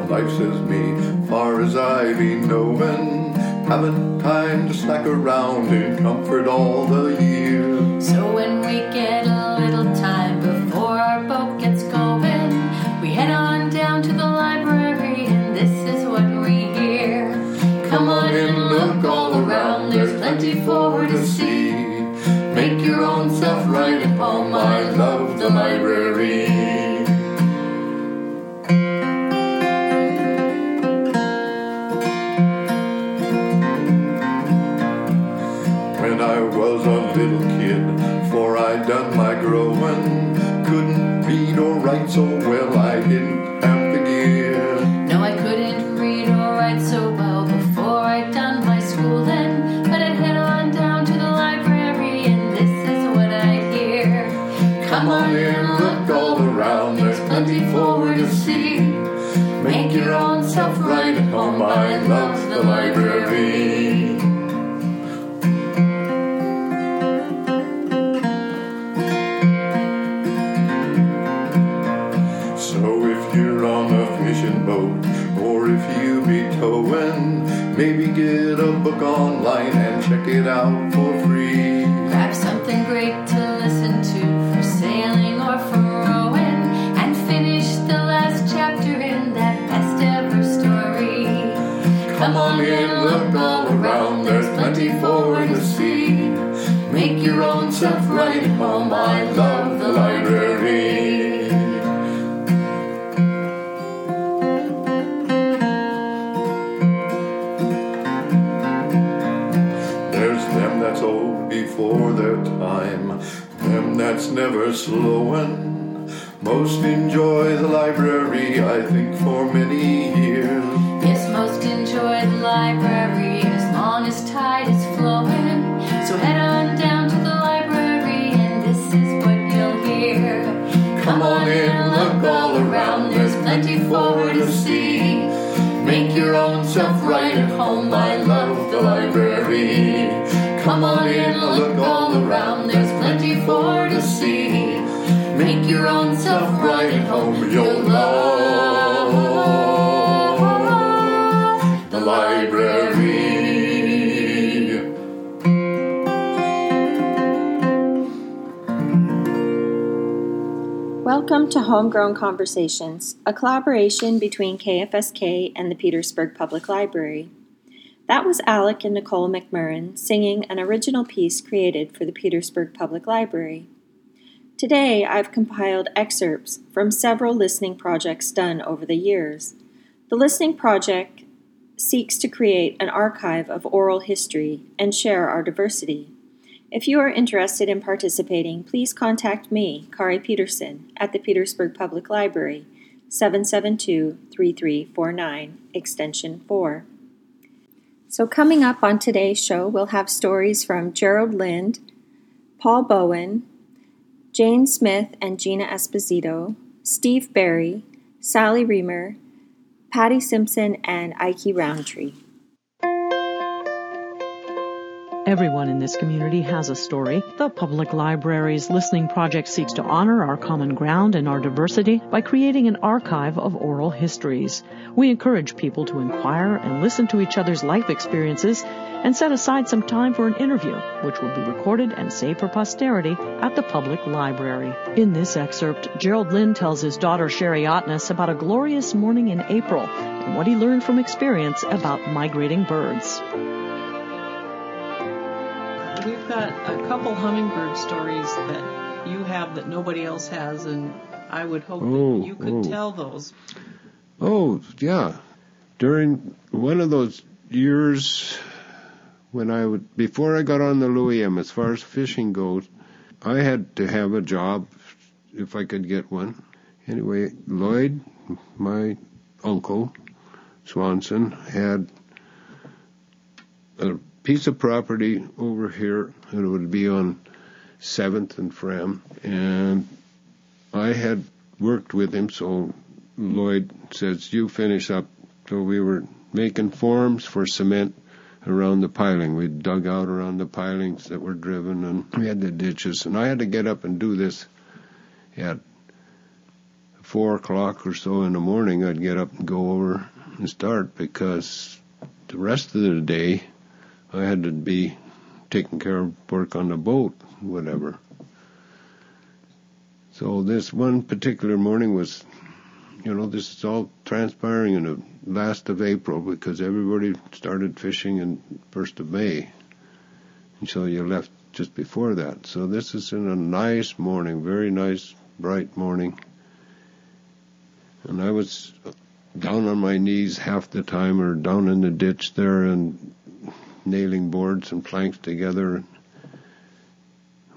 of life, says me, far as I be knowin'. Haven't time to slack around in comfort all the year. So when we get a little time before our boat gets going, we head on down to the library and this is what we hear. Come on and look all around, there's plenty for to see. Make your own self right home, I love the library. Look all around, there's plenty for to see. Make your own self right at home, I love the library. So if you're on a fishing boat, or if you be towing, maybe get a book online and check it out for free. Grab something great to that's never slowing. Most enjoy the library, I think, for many years. Yes, most enjoy the library as long as tide is flowing. So head on down to the library, and this is what you'll hear. Come on in, look all around, there's plenty for you to see. Make your own self right at home, I love the library. Come on in, look all around, there's plenty for to see. Make your own self right at home, you'll love the library. Welcome to Homegrown Conversations, a collaboration between KFSK and the Petersburg Public Library. That was Alec and Nicole McMurrin singing an original piece created for the Petersburg Public Library. Today, I've compiled excerpts from several listening projects done over the years. The Listening Project seeks to create an archive of oral history and share our diversity. If you are interested in participating, please contact me, Kari Peterson, at the Petersburg Public Library, 772 3349, extension 4. So, coming up on today's show, we'll have stories from Gerald Lind, Paul Bowen, Jane Smith and Gina Esposito, Steve Barry, Sally Reamer, Patty Simpson, and Ike Roundtree. Everyone in this community has a story. The Public Library's Listening Project seeks to honor our common ground and our diversity by creating an archive of oral histories. We encourage people to inquire and listen to each other's life experiences and set aside some time for an interview, which will be recorded and saved for posterity at the Public Library. In this excerpt, Gerald Lynn tells his daughter Sherry Otness about a glorious morning in April and what he learned from experience about migrating birds. Got a couple hummingbird stories that you have that nobody else has, and I would hope Oh, that you could oh. tell those. Oh, yeah. During one of those years when I would, before I got on the Louis M, as far as fishing goes, I had to have a job if I could get one. Anyway, Lloyd, my uncle, Swanson, had a piece of property over here, and it would be on 7th and Fram, and I had worked with him, so Lloyd says, you finish up. So we were making forms for cement around the piling. We dug out around the pilings that were driven, and we had the ditches, and I had to get up and do this at four o'clock or so in the morning, I'd get up and go over and start because the rest of the day I had to be taking care of work on the boat, whatever. So this one particular morning was, you know, this is all transpiring in the last of April because everybody started fishing in first of May. And so you left just before that. So this is in a nice morning, very nice, bright morning. And I was down on my knees half the time or down in the ditch there and nailing boards and planks together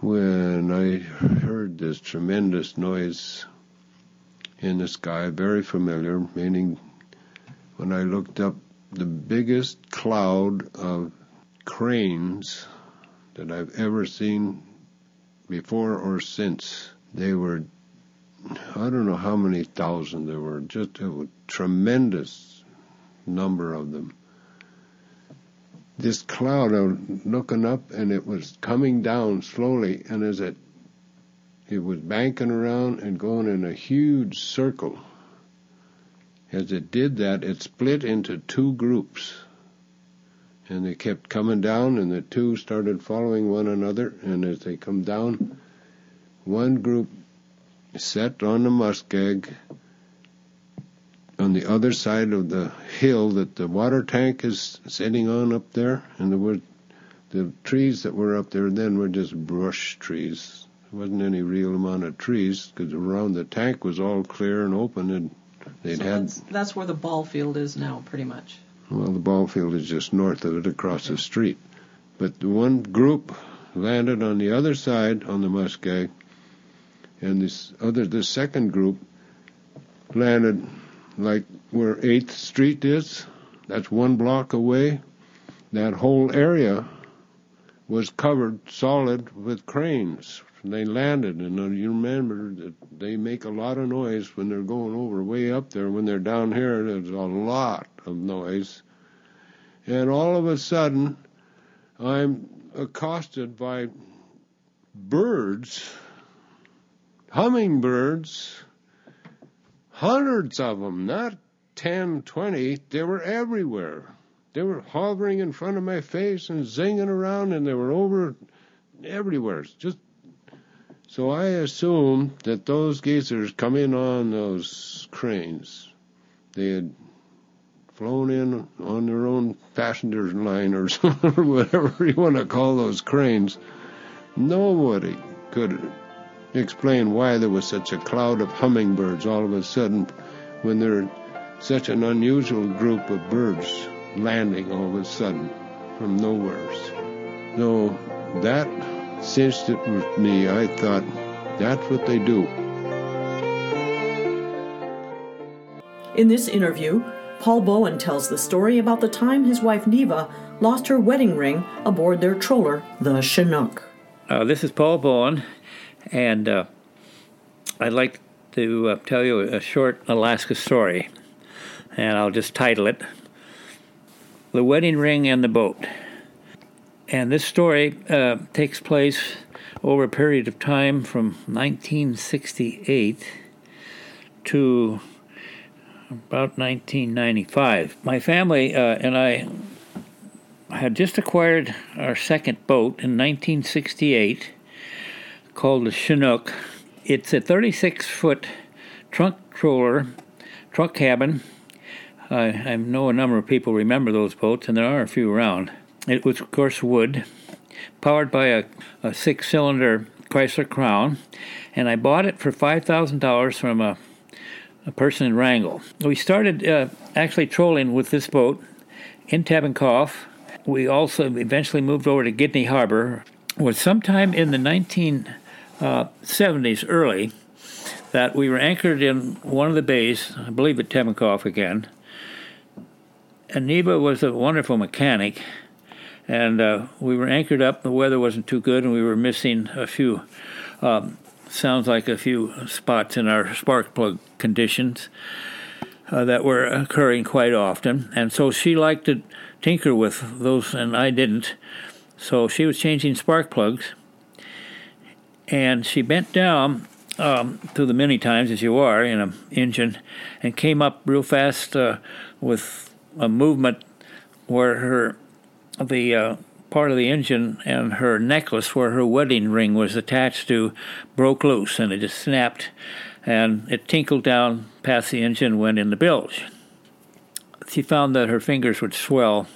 when I heard this tremendous noise in the sky, very familiar, meaning when I looked up the biggest cloud of cranes that I've ever seen before or since. They were I don't know how many thousand there were, just a tremendous number of them. This cloud, was looking up and it was coming down slowly, and as it it was banking around and going in a huge circle. As it did that, it split into two groups. And they kept coming down, and the two started following one another. And as they come down, one group set on the muskeg on the other side of the hill that the water tank is sitting on up there, and were the trees that were up there then were just brush trees. There wasn't any real amount of trees because around the tank was all clear and open, and they'd so had. That's, that's where the ball field is now, pretty much. Well, the ball field is just north of it, across the street. But the one group landed on the other side on the muskeg, and this other, the second group, landed like where 8th Street is. That's one block away. That whole area was covered solid with cranes. They landed, and uh, you remember that they make a lot of noise when they're going over way up there. When they're down here, there's a lot of noise. And all of a sudden, I'm accosted by birds hummingbirds, hundreds of them, not 10, 20, they were everywhere. They were hovering in front of my face and zinging around, and they were over everywhere. Just so I assumed that those geysers come in on those cranes. They had flown in on their own passenger liners or whatever you want to call those cranes. Nobody could explain why there was such a cloud of hummingbirds all of a sudden when there are such an unusual group of birds landing all of a sudden from nowhere. So that cinched it with me. I thought, that's what they do. In this interview, Paul Bowen tells the story about the time his wife Neva lost her wedding ring aboard their trawler, the Chinook. Uh, this is Paul Bowen, and uh, I'd like to uh, tell you a short Alaska story, and I'll just title it The Wedding Ring and the Boat. And this story uh, takes place over a period of time from 1968 to about 1995. My family uh, and I had just acquired our second boat in 1968 called the Chinook. It's a 36 foot trunk trawler, truck cabin. I know a number of people remember those boats, and there are a few around. It was, of course, wood, powered by a, a six cylinder Chrysler Crown, and I bought it for $5,000 from a, a person in Wrangell. We started uh, actually trolling with this boat in Tebenkoff. We also eventually moved over to Gidney Harbor. It was sometime in the 19 uh, 70s early that we were anchored in one of the bays, I believe at Tebenkoff again. And Neva was a wonderful mechanic, and uh, we were anchored up. The weather wasn't too good, and we were missing a few, um, sounds like a few spots in our spark plug conditions uh, that were occurring quite often. And so she liked to tinker with those, and I didn't. So she was changing spark plugs and she bent down um, through the many times as you are in an engine, and came up real fast uh, with a movement where her the uh, part of the engine and her necklace where her wedding ring was attached to broke loose and it just snapped and it tinkled down past the engine went in the bilge. She found that her fingers would swell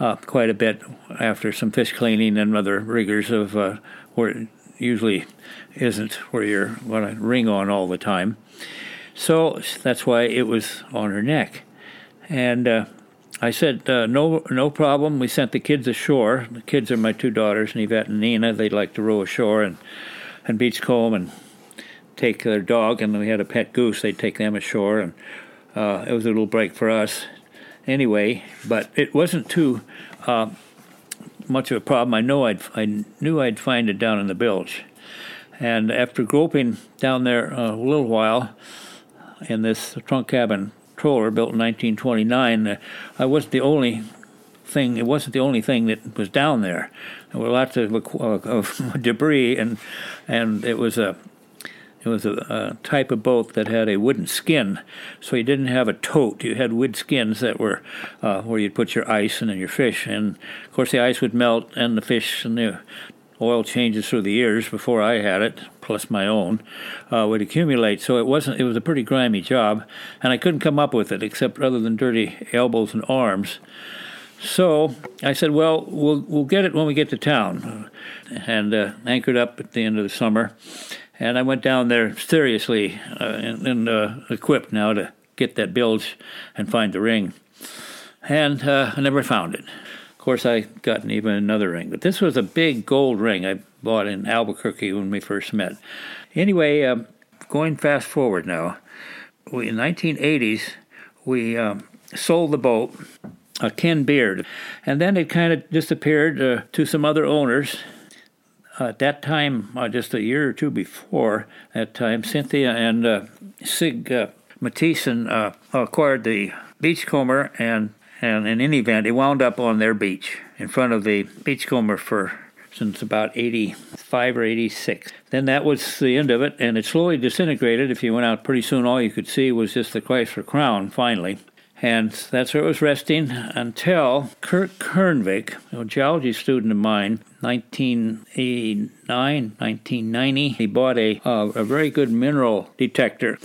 uh, quite a bit after some fish cleaning and other rigors of uh, usually isn't where you're going to ring on all the time. So that's why it was on her neck. And uh, I said, uh, no, no problem. We sent the kids ashore. The kids are my two daughters, Yvette and Nina. They'd like to row ashore and, and beachcomb and take their dog. And we had a pet goose. They'd take them ashore. And uh, it was a little break for us anyway, but it wasn't too uh, much of a problem. I know I'd I knew I'd find it down in the bilge, and after groping down there a little while in this trunk cabin trawler built in 1929, uh, I wasn't the only thing. It wasn't the only thing that was down there. There were lots of, of debris, and and it was a it was a, a, type of boat that had a wooden skin, so you didn't have a tote. You had wood skins that were uh, where you'd put your ice and then your fish. And of course, the ice would melt, and the fish and the oil changes through the years before I had it, plus my own, uh, would accumulate. So it wasn't. It was a pretty grimy job, and I couldn't come up with it except other than dirty elbows and arms. So I said, "Well, we'll we'll get it when we get to town," and uh, anchored up at the end of the summer and I went down there seriously uh, and, and uh, equipped now to get that bilge and find the ring. And uh, I never found it. Of course, I got even another ring, but this was a big gold ring I bought in Albuquerque when we first met. Anyway, um, going fast forward now, we, in 1980s we um, sold the boat, uh, Ken Beard, and then it kind of disappeared uh, to some other owners at that time, uh, just a year or two before that time, Cynthia and uh, Sig uh, uh, acquired the beachcomber, and, and in any event, it wound up on their beach in front of the beachcomber for since about 85 or 86. Then that was the end of it, and it slowly disintegrated. If you went out pretty soon, all you could see was just the Chrysler Crown, finally. And that's where it was resting until Kurt Kernvik, a geology student of mine, 1989, 1990, he bought a, uh, a very good mineral detector.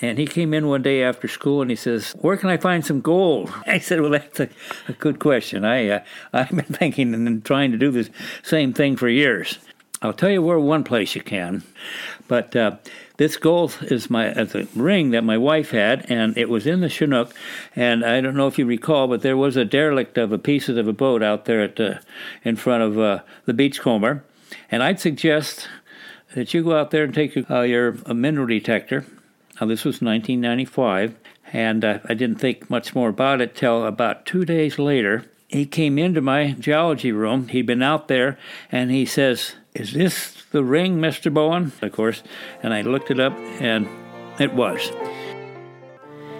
And he came in one day after school and he says, "Where can I find some gold?" I said, "Well, that's a, a good question. I uh, I've been thinking and trying to do the same thing for years. I'll tell you where one place you can, but uh, this gold is my as a ring that my wife had, and it was in the Chinook. And I don't know if you recall, but there was a derelict of a pieces of a boat out there at the, in front of uh, the beachcomber. And I'd suggest that you go out there and take uh, your mineral detector. Now, this was 1995, and uh, I didn't think much more about it till about two days later. He came into my geology room. He'd been out there, and he says, Is this the ring, Mr. Bowen? Of course. And I looked it up, and it was.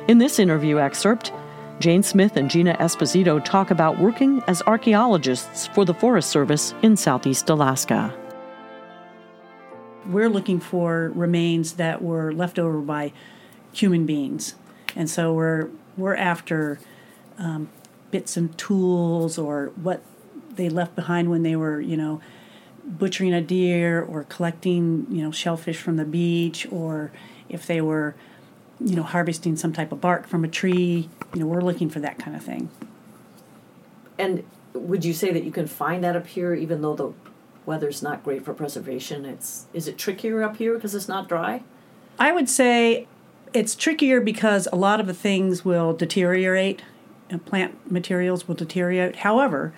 In this interview excerpt, Jane Smith and Gina Esposito talk about working as archaeologists for the Forest Service in southeast Alaska. We're looking for remains that were left over by human beings, and so we're we're after um, bits and tools or what they left behind when they were, you know, butchering a deer or collecting, you know, shellfish from the beach, or if they were, you know, harvesting some type of bark from a tree. You know, we're looking for that kind of thing. And would you say that you can find that up here, even though the weather's not great for preservation? It's is it trickier up here because it's not dry? I would say it's trickier because a lot of the things will deteriorate, and plant materials will deteriorate. However,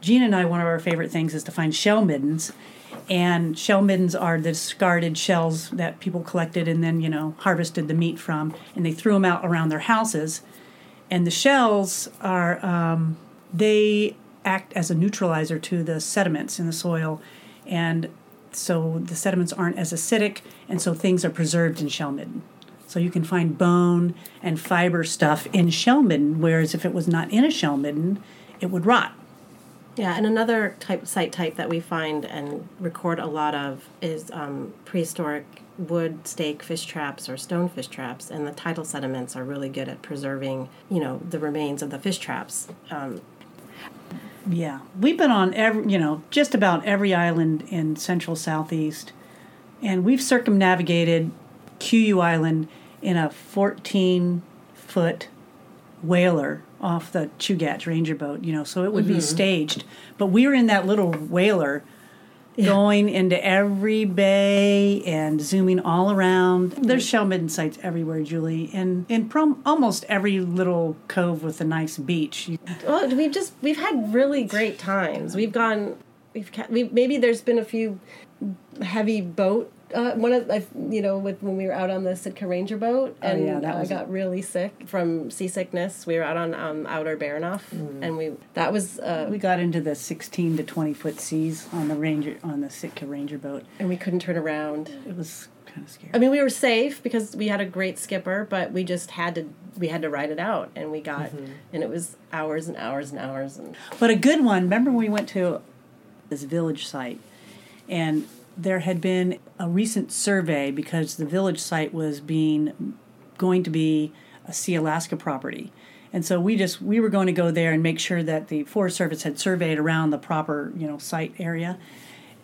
Gene and I, one of our favorite things is to find shell middens. And shell middens are the discarded shells that people collected and then, you know, harvested the meat from, and they threw them out around their houses. And the shells are, um, they act as a neutralizer to the sediments in the soil. And so the sediments aren't as acidic, and so things are preserved in shell midden. So you can find bone and fiber stuff in shell midden, whereas if it was not in a shell midden, it would rot Yeah, and another type site type that we find and record a lot of is um, prehistoric wood stake fish traps or stone fish traps, and the tidal sediments are really good at preserving, you know, the remains of the fish traps. Um, Yeah, we've been on every, you know, just about every island in central southeast, and we've circumnavigated Kuiu Island in a 14 foot whaler off the Chugach Ranger boat, you know, so it would be mm-hmm. staged. But we were in that little whaler going into every bay and zooming all around. Mm-hmm. There's shell midden sites everywhere, Julie, and in prom- almost every little cove with a nice beach. Well, we've just we've had really great times. We've gone, we've, ca- we maybe there's been a few heavy boat. Uh, one of I, you know with when we were out on the Sitka Ranger boat and Oh, yeah, that I got really sick from seasickness. We were out on um, Outer Baranof and we that was uh, We got into the 16 to 20 foot seas on the Ranger on the Sitka Ranger boat. and we couldn't turn around. It was kind of scary. I mean, we were safe because we had a great skipper, but we just had to we had to ride it out, and we got and it was hours and hours and hours and But a good one. Remember when we went to this village site, and there had been a recent survey because the village site was being going to be a Sealaska property. And so we just we were going to go there and make sure that the Forest Service had surveyed around the proper you know site area.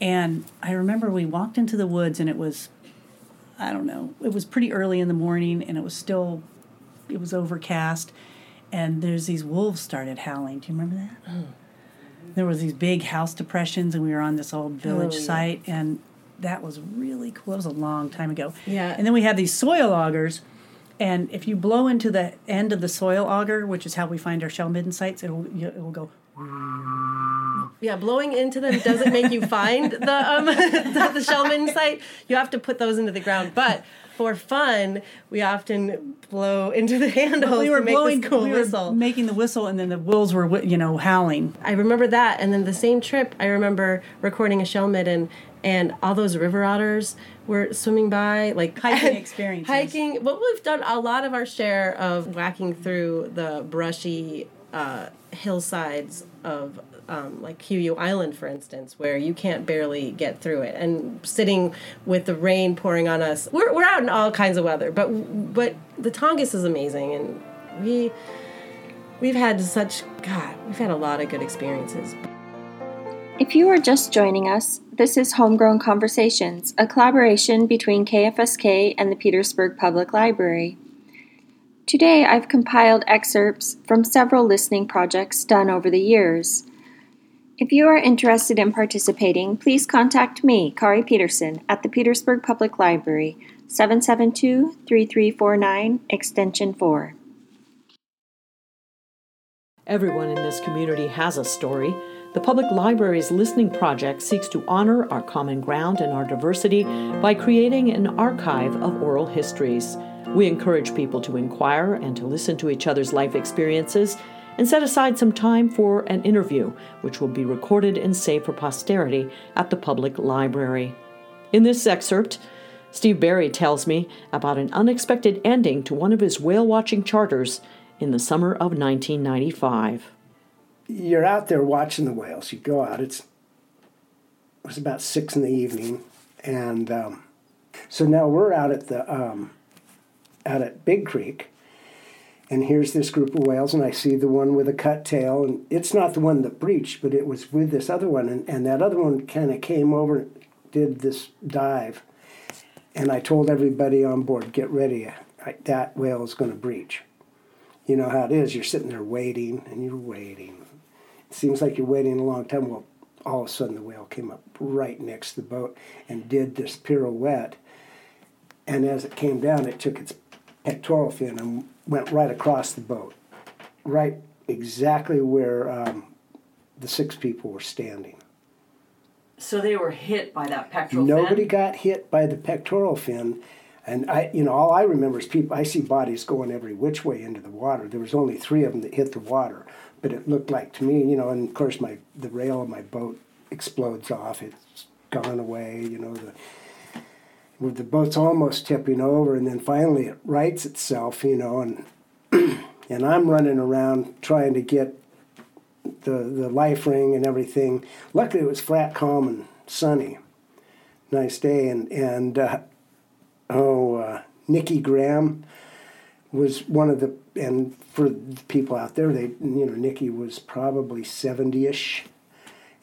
And I remember we walked into the woods and it was, I don't know, it was pretty early in the morning and it was still, it was overcast, and there's these wolves started howling. Do you remember that? Mm. There was these big house depressions, and we were on this old village Oh, yeah. site, and that was really cool. It was a long time ago. Yeah. And then we had these soil augers, and if you blow into the end of the soil auger, which is how we find our shell midden sites, it'll it will go. yeah, blowing into them doesn't make you find the um the, the shell midden site. You have to put those into the ground, but. For fun, we often blow into the handles We were to make blowing, cool we were whistle. making the whistle, and then the wolves were you know howling. I remember that, and then the same trip, I remember recording a shell midden, and all those river otters were swimming by, like Hiking experiences. Hiking. Well, we've done a lot of our share of whacking through the brushy uh, hillsides of. Um, like Kuiu Island, for instance, where you can't barely get through it, and sitting with the rain pouring on us. We're, we're out in all kinds of weather, but but the Tongass is amazing, and we we've had such God, we've had a lot of good experiences. If you are just joining us, this is Homegrown Conversations, a collaboration between KFSK and the Petersburg Public Library. Today I've compiled excerpts from several listening projects done over the years. If you are interested in participating, please contact me, Kari Peterson, at the Petersburg Public Library, 772 3349, extension 4. Everyone in this community has a story. The Public Library's Listening Project seeks to honor our common ground and our diversity by creating an archive of oral histories. We encourage people to inquire and to listen to each other's life experiences and set aside some time for an interview, which will be recorded and saved for posterity at the Public Library. In this excerpt, Steve Barry tells me about an unexpected ending to one of his whale watching charters in the summer of 1995. you're out there watching the whales. You go out. It's it was about six in the evening, and um, so now we're out at the um, out at Big Creek, and here's this group of whales, and I see the one with a cut tail, and it's not the one that breached, but it was with this other one, and, and that other one kind of came over, did this dive, and I told everybody on board, get ready, uh, I, that whale is going to breach. You know how it is. You're sitting there waiting, and you're waiting. It seems like you're waiting a long time. Well, all of a sudden the whale came up right next to the boat and did this pirouette. And as it came down, it took its pectoral fin and went right across the boat, right exactly where um, the six people were standing. So they were hit by that pectoral Nobody got hit by the pectoral fin. And I, you know, all I remember is people. I see bodies going every which way into the water. There was only three of them that hit the water, but it looked like to me, you know. And of course, my the rail of my boat explodes off. It's gone away. You know, the with the boat's almost tipping over, and then finally it rights itself. You know, and and I'm running around trying to get the the life ring and everything. Luckily, it was flat, calm, and sunny. Nice day, and and uh, oh, uh, Nikki Graham was one of the and for the people out there, they you know Nikki was probably seventy ish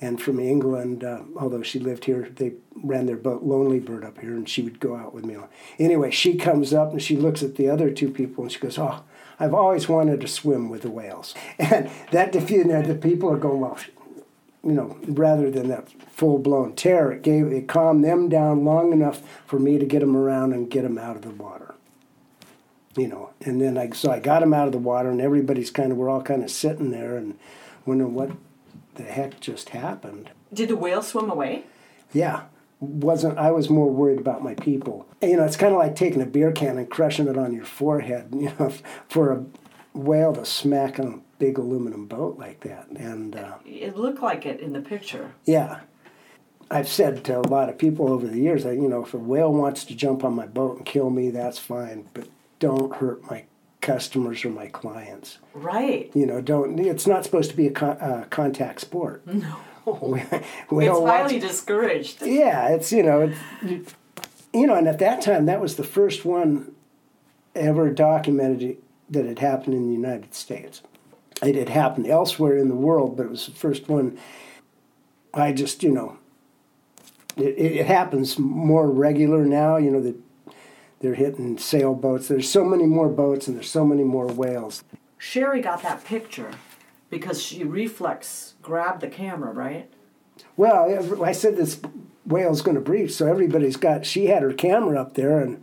and from England, uh, although she lived here, they ran their boat Lonely Bird up here, and she would go out with me. Anyway, she comes up and she looks at the other two people and she goes, "Oh, I've always wanted to swim with the whales," and that you know, the people are going, "Well, you know, rather than that full blown terror, it gave it calmed them down long enough for me to get them around and get them out of the water." You know, and then I so I got them out of the water, and everybody's kind of we're all kind of sitting there and wondering what the heck just happened. Did the whale swim away? Yeah. Wasn't I was more worried about my people. You know, it's kind of like taking a beer can and crushing it on your forehead. You know, for a whale to smack on a big aluminum boat like that, and uh, it looked like it in the picture. Yeah, I've said to a lot of people over the years that you know, if a whale wants to jump on my boat and kill me, that's fine, but don't hurt my customers or my clients. Right. You know, don't. It's not supposed to be a con- uh, contact sport. No. we, we it's highly discouraged. Yeah, it's you know, it's, you, you know, and at that time that was the first one ever documented that had happened in the United States. It had happened elsewhere in the world, but it was the first one. I just you know. It, it happens more regular now. You know that they're hitting sailboats. There's so many more boats and there's so many more whales. Sherry got that picture because she reflex grabbed the camera, right? Well, I said this whale's going to breach, so everybody's got. She had her camera up there and,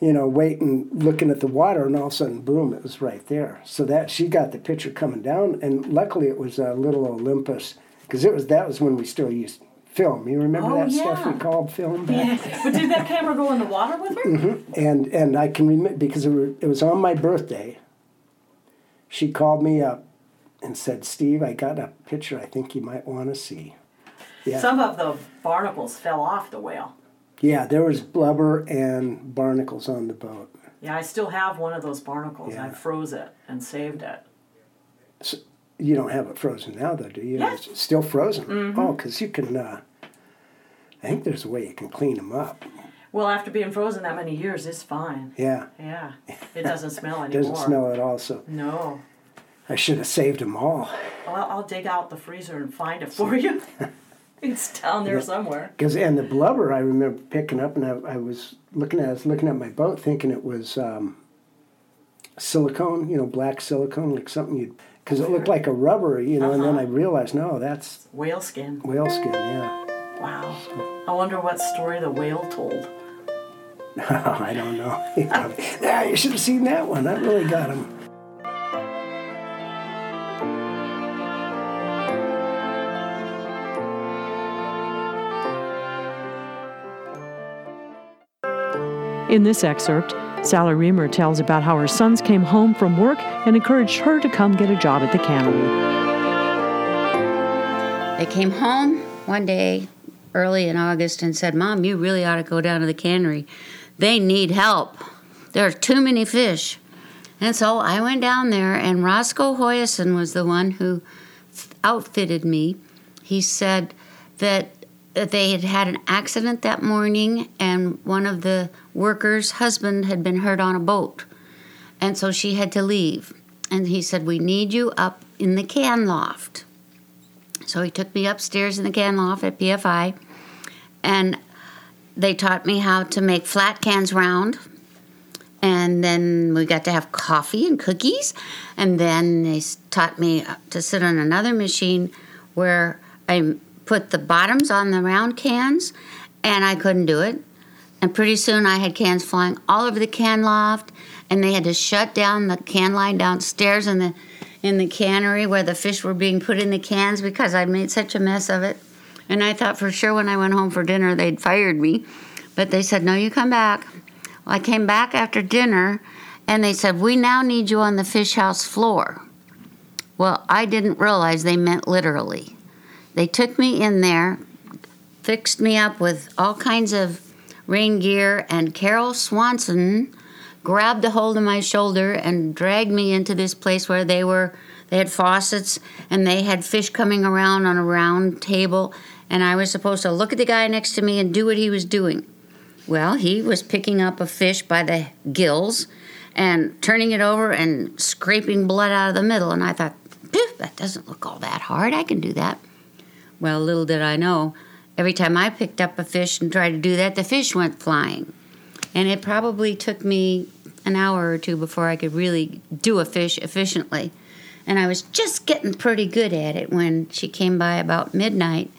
you know, waiting, looking at the water, and all of a sudden, boom! It was right there. So that she got the picture coming down, and luckily it was a little Olympus because it was that was when we still used film. You remember oh, that yeah. stuff we called film back? Yeah. But did that camera go in the water with her? Mm-hmm. And and I can remember because it, were, it was on my birthday. She called me up and said, "Steve, I got a picture. I think you might want to see." Yeah. Some of the barnacles fell off the whale. Yeah, there was blubber and barnacles on the boat. Yeah, I still have one of those barnacles. Yeah. I froze it and saved it. So, you don't have it frozen now, though, do you? Yes. It's still frozen. Mm-hmm. Oh, because you can. Uh, I think there's a way you can clean them up. Well, after being frozen that many years, it's fine. Yeah. Yeah. It doesn't smell anymore. doesn't smell at all. So. No. I should have saved them all. Well, I'll dig out the freezer and find it for you. it's down there somewhere. Because and the blubber, I remember picking up, and I, I, was looking at, I was looking at my boat, thinking it was um, silicone, you know, black silicone, like something you because it looked like a rubber, you know, uh-huh. and then I realized, no, that's whale skin. Whale skin, yeah. Wow. I wonder what story the whale told. I don't know. yeah, you should have seen that one. That really got him. In this excerpt, Sally Reamer tells about how her sons came home from work and encouraged her to come get a job at the cannery. They came home one day early in August and said, Mom, you really ought to go down to the cannery. They need help. There are too many fish. And so I went down there, and Roscoe Hoyson was the one who outfitted me. He said that they had had an accident that morning, and one of the workers' husband had been hurt on a boat. And so she had to leave. And he said, We need you up in the can loft. So he took me upstairs in the can loft at PFI, and they taught me how to make flat cans round. And then we got to have coffee and cookies. And then they taught me to sit on another machine where I put the bottoms on the round cans, and I couldn't do it. And pretty soon I had cans flying all over the can loft, and they had to shut down the can line downstairs in the in the cannery where the fish were being put in the cans because I'd made such a mess of it. And I thought for sure when I went home for dinner they'd fired me. But they said, No, you come back. Well, I came back after dinner and they said, We now need you on the fish house floor. Well, I didn't realize they meant literally. They took me in there, fixed me up with all kinds of rain gear, and Carol Swanson grabbed a hold of my shoulder and dragged me into this place where they were They had faucets and they had fish coming around on a round table, and I was supposed to look at the guy next to me and do what he was doing. Well, he was picking up a fish by the gills and turning it over and scraping blood out of the middle, and I thought, that doesn't look all that hard. I can do that. Well, little did I know, every time I picked up a fish and tried to do that, the fish went flying. And it probably took me an hour or two before I could really do a fish efficiently. And I was just getting pretty good at it when she came by about midnight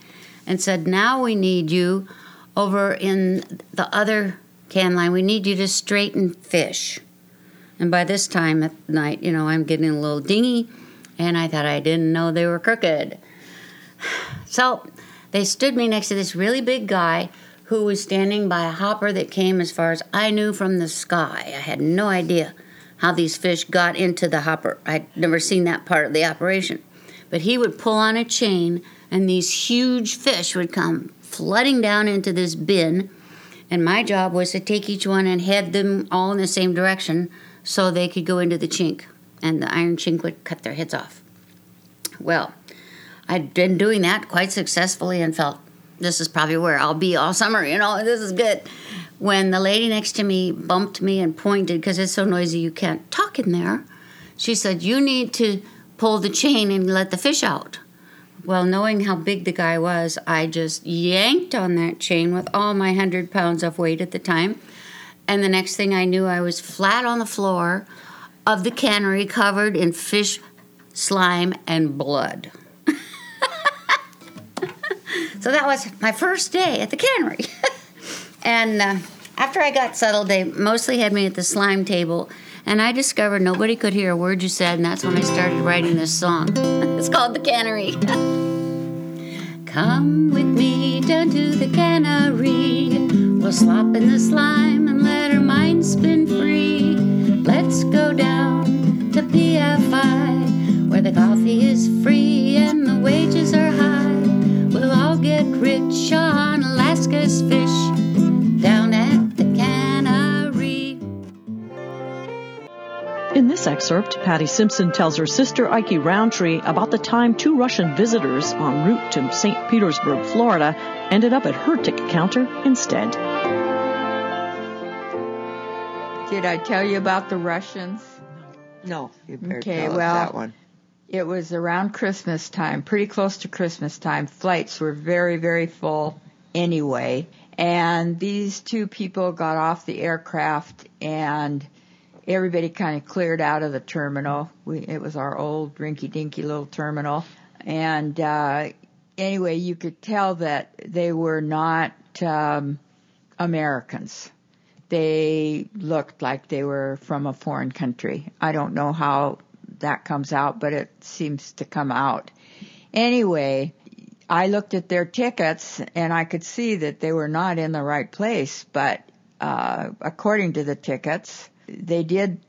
and said, Now we need you over in the other can line. We need you to straighten fish. And by this time at night, you know, I'm getting a little dingy, and I thought I didn't know they were crooked. So they stood me next to this really big guy who was standing by a hopper that came as far as I knew from the sky. I had no idea how these fish got into the hopper. I'd never seen that part of the operation. But he would pull on a chain, and these huge fish would come flooding down into this bin. And my job was to take each one and head them all in the same direction so they could go into the chink, and the iron chink would cut their heads off. Well, I'd been doing that quite successfully and felt this is probably where I'll be all summer, you know, this is good. When the lady next to me bumped me and pointed because it's so noisy you can't talk in there, she said, You need to pull the chain and let the fish out. Well, knowing how big the guy was, I just yanked on that chain with all my 100 pounds of weight at the time. And the next thing I knew, I was flat on the floor of the cannery covered in fish slime and blood. So that was my first day at the cannery. and uh, after I got settled, they mostly had me at the slime table. And I discovered nobody could hear a word you said, and that's when I started writing this song. it's called The Cannery. Come with me down to the cannery. We'll slop in the slime and let our minds spin free. Let's go down to PFI, where the coffee is free and the wages are high get rich on Alaska's fish down at the cannery. In this excerpt, Patty Simpson tells her sister Ike Roundtree about the time two Russian visitors en route to St. Petersburg, Florida, ended up at her ticket counter instead. Did I tell you about the Russians? No, you better okay, tell well, that one. It was around Christmas time, pretty close to Christmas time. Flights were very, very full anyway. And these two people got off the aircraft and everybody kind of cleared out of the terminal. We, it was our old rinky dinky little terminal. And, uh, anyway, you could tell that they were not, um, Americans. They looked like they were from a foreign country. I don't know how that comes out, but it seems to come out. Anyway, I looked at their tickets and I could see that they were not in the right place, but uh, according to the tickets, they did.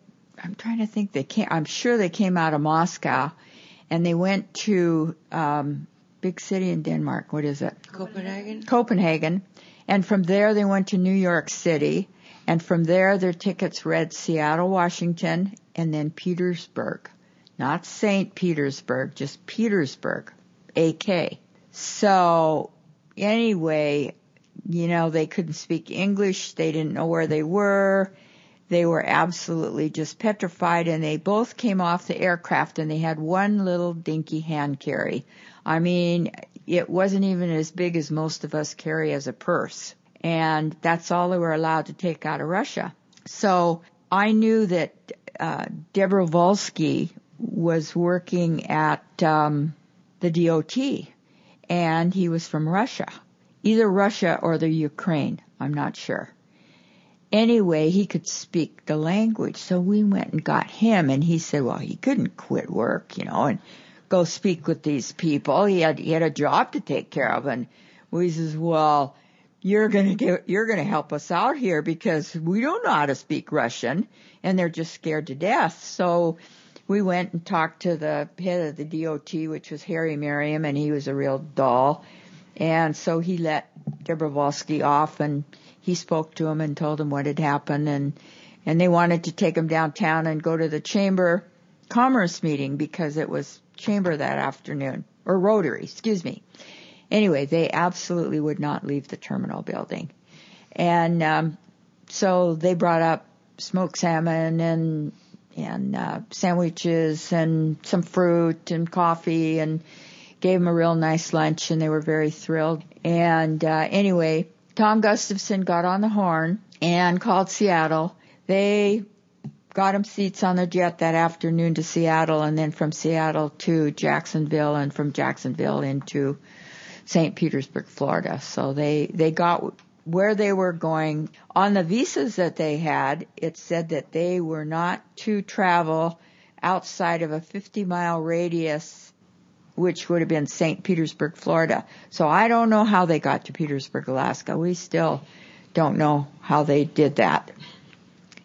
I'm trying to think. They came. I'm sure they came out of Moscow, and they went to um, big city in Denmark. What is it? Copenhagen. Copenhagen, and from there they went to New York City, and from there their tickets read Seattle, Washington, and then Petersburg not St. Petersburg, just Petersburg, AK. So anyway, you know, they couldn't speak English. They didn't know where they were. They were absolutely just petrified and they both came off the aircraft and they had one little dinky hand carry. I mean, it wasn't even as big as most of us carry as a purse. And that's all they were allowed to take out of Russia. So I knew that uh, Volsky was working at um, the DOT, and he was from Russia, either Russia or the Ukraine. I'm not sure. Anyway, he could speak the language, so we went and got him, and he said, well, he couldn't quit work, you know, and go speak with these people. He had he had a job to take care of, and we says, well, you're gonna get, you're gonna help us out here because we don't know how to speak Russian, and they're just scared to death. So we went and talked to the head of the DOT, which was Harry Merriam, and he was a real doll. And so he let Dobrovolsky off, and he spoke to him and told him what had happened, and and they wanted to take him downtown and go to the chamber commerce meeting because it was chamber that afternoon or Rotary, excuse me. Anyway, they absolutely would not leave the terminal building, and um, so they brought up smoked salmon and and uh, sandwiches and some fruit and coffee and gave them a real nice lunch and they were very thrilled. And uh, anyway, Tom Gustafson got on the horn and called Seattle. They got him seats on the jet that afternoon to Seattle and then from Seattle to Jacksonville and from Jacksonville into St. Petersburg, Florida. So they, they got where they were going. On the visas that they had, it said that they were not to travel outside of a 50 mile radius, which would have been St. Petersburg, Florida. So I don't know how they got to Petersburg, Alaska. We still don't know how they did that.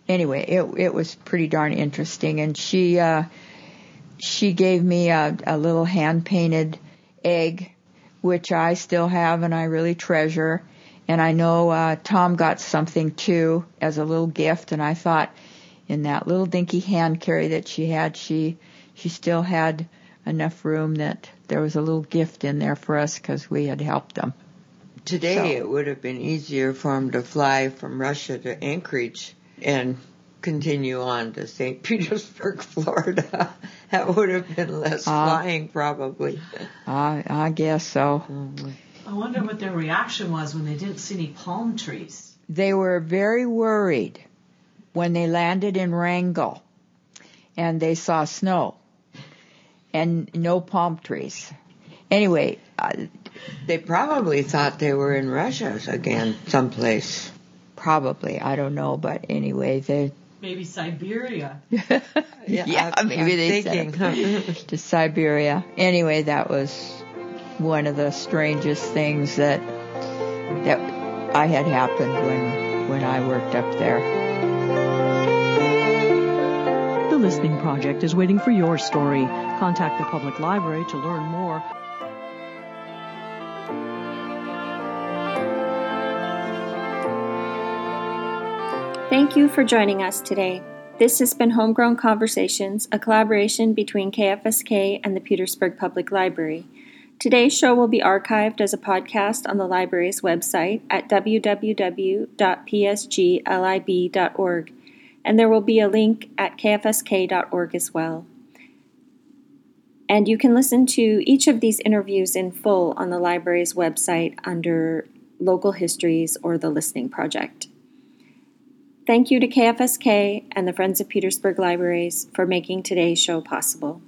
Anyway, it it was pretty darn interesting, and she uh, she gave me a, a little hand painted egg, which I still have and I really treasure and I know uh, Tom got something too as a little gift, and I thought in that little dinky hand carry that she had, she she still had enough room that there was a little gift in there for us because we had helped them. Today So- it would have been easier for him to fly from Russia to Anchorage and continue on to St. Petersburg, Florida. that would have been less Ah. flying probably. I I guess so. I wonder what their reaction was when they didn't see any palm trees. They were very worried when they landed in Wrangell and they saw snow and no palm trees. Anyway, uh, They probably thought they were in Russia again, someplace. probably I don't know, but anyway, they Maybe Siberia. yeah, I'm- maybe I'm they thinking. said to Siberia. Anyway, that was one of the strangest things that that I had happened when when I worked up there. The Listening Project is waiting for your story. Contact the public library to learn more. Thank you for joining us today. This has been Homegrown Conversations, a collaboration between KFSK and the Petersburg Public Library. Today's show will be archived as a podcast on the library's website at www.psglib.org, and there will be a link at kfsk.org as well. And you can listen to each of these interviews in full on the library's website under Local Histories or the Listening Project. Thank you to KFSK and the Friends of Petersburg Libraries for making today's show possible.